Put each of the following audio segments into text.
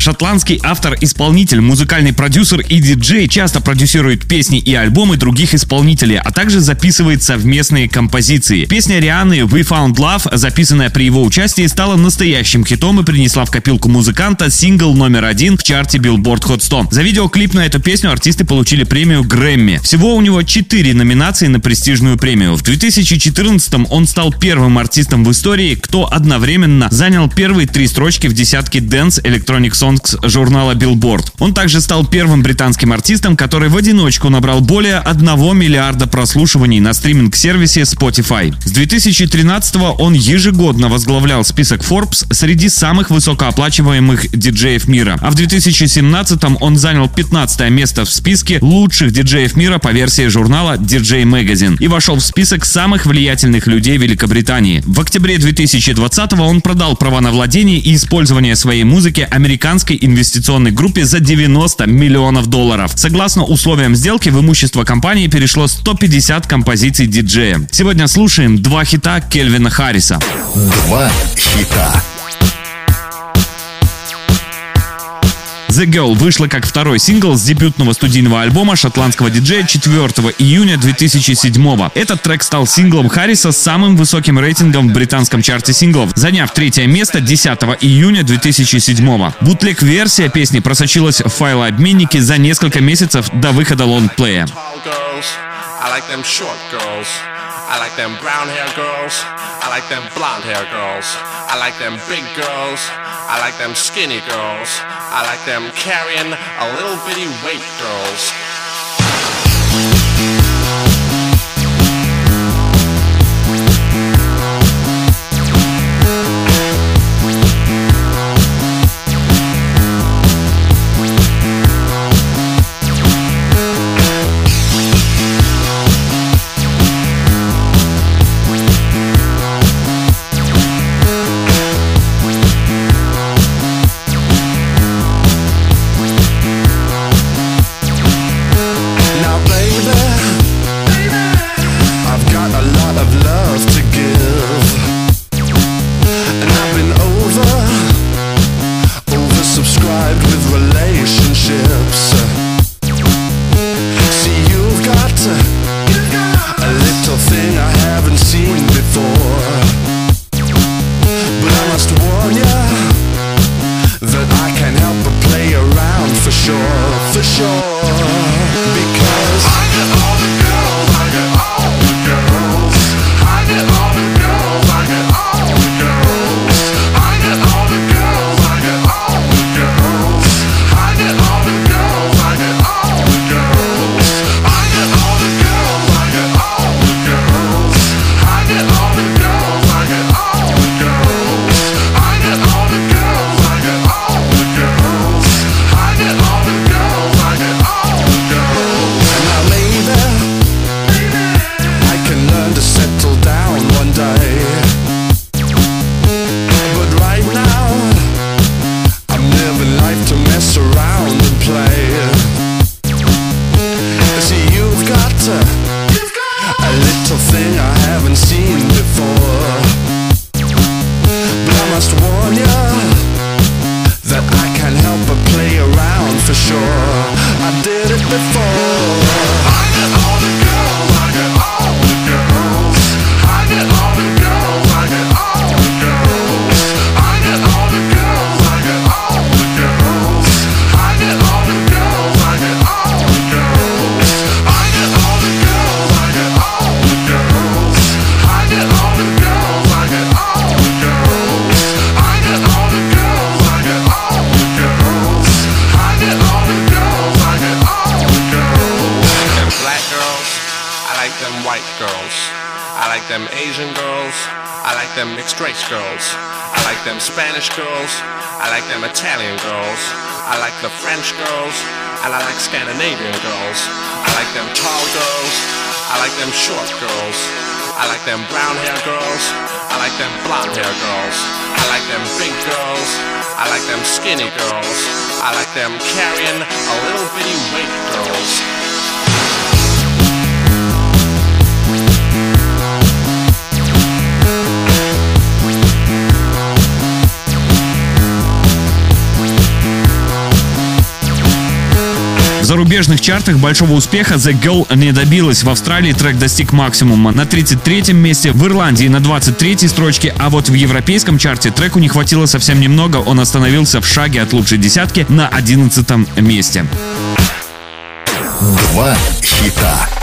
Шотландский автор-исполнитель, музыкальный продюсер и диджей часто продюсирует песни и альбомы других исполнителей, а также записывает совместные композиции. Песня Рианы «We Found Love», записанная при его участии, стала настоящим хитом и принесла в копилку музыканта сингл номер один в чарте Billboard Hot 100. За видеоклип на эту песню артисты получили премию Грэмми. Всего у него четыре номинации на престижную премию. В 2014 он стал первым артистом в истории, кто одновременно занял первые три строчки в десятке Dance Electronic Songs Songs журнала Billboard. Он также стал первым британским артистом, который в одиночку набрал более 1 миллиарда прослушиваний на стриминг-сервисе Spotify. С 2013 он ежегодно возглавлял список Forbes среди самых высокооплачиваемых диджеев мира. А в 2017 он занял 15 место в списке лучших диджеев мира по версии журнала DJ Magazine и вошел в список самых влиятельных людей Великобритании. В октябре 2020 он продал права на владение и использование своей музыки американским американской инвестиционной группе за 90 миллионов долларов. Согласно условиям сделки, в имущество компании перешло 150 композиций диджея. Сегодня слушаем два хита Кельвина Харриса. Два хита. The Girl вышла как второй сингл с дебютного студийного альбома шотландского диджея 4 июня 2007 Этот трек стал синглом Харриса с самым высоким рейтингом в британском чарте синглов, заняв третье место 10 июня 2007 Бутлег-версия песни просочилась в файлообменники за несколько месяцев до выхода лонгплея. I like them brown hair girls. I like them blonde hair girls. I like them big girls. I like them skinny girls. I like them carrying a little bitty weight girls. I like them mixed race girls. I like them Spanish girls. I like them Italian girls. I like the French girls. And I like Scandinavian girls. I like them tall girls. I like them short girls. I like them brown hair girls. I like them blonde hair girls. I like them big girls. I like them skinny girls. I like them carrying a little bitty weight girls. Зарубежных чартах большого успеха The Girl не добилась. В Австралии трек достиг максимума на 33-м месте, в Ирландии на 23-й строчке, а вот в европейском чарте треку не хватило совсем немного, он остановился в шаге от лучшей десятки на 11 месте. Два хита.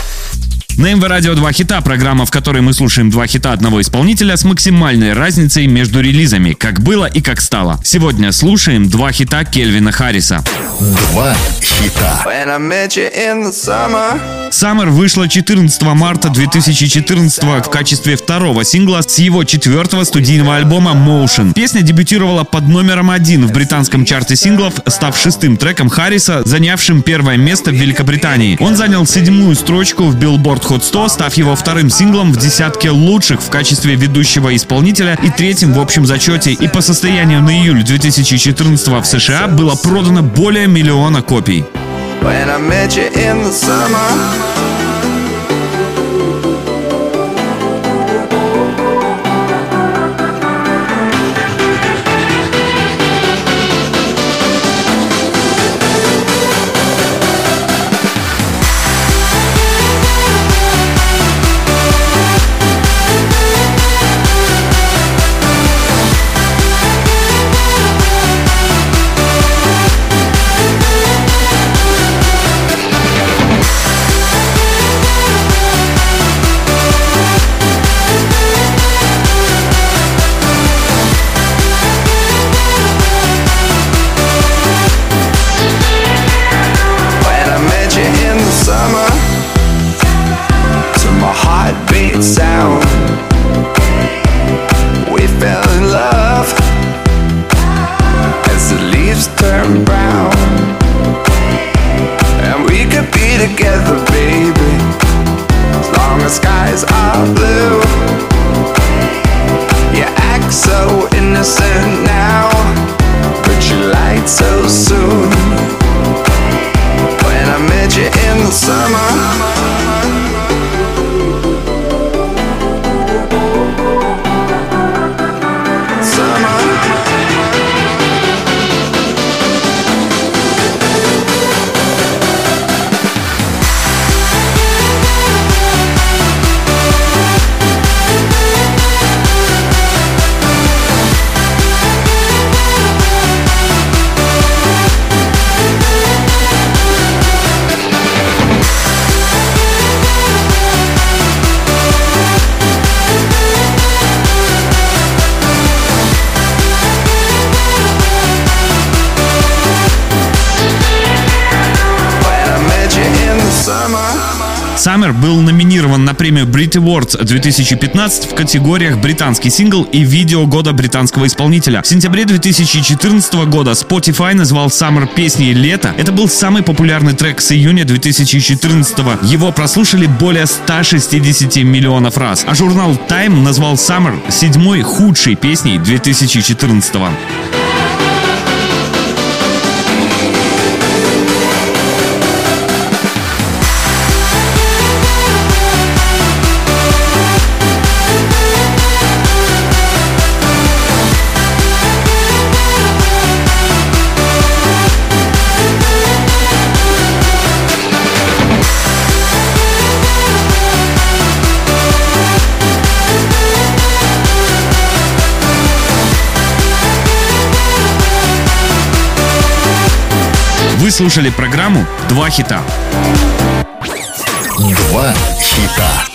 На МВ Радио 2 хита, программа, в которой мы слушаем два хита одного исполнителя с максимальной разницей между релизами, как было и как стало. Сегодня слушаем два хита Кельвина Харриса. Два хита. When I met you in the summer, Summer вышла 14 марта 2014 в качестве второго сингла с его четвертого студийного альбома Motion. Песня дебютировала под номером один в британском чарте синглов, став шестым треком Харриса, занявшим первое место в Великобритании. Он занял седьмую строчку в Billboard Hot 100, став его вторым синглом в десятке лучших в качестве ведущего исполнителя и третьим в общем зачете. И по состоянию на июль 2014 в США было продано более миллиона копий. when I met you in the summer. I blame summer был номинирован на премию Brit Awards 2015 в категориях «Британский сингл» и «Видео года британского исполнителя». В сентябре 2014 года Spotify назвал Summer песней «Лето». Это был самый популярный трек с июня 2014 Его прослушали более 160 миллионов раз. А журнал Time назвал Summer седьмой худшей песней 2014 слушали программу «Два хита». Два хита.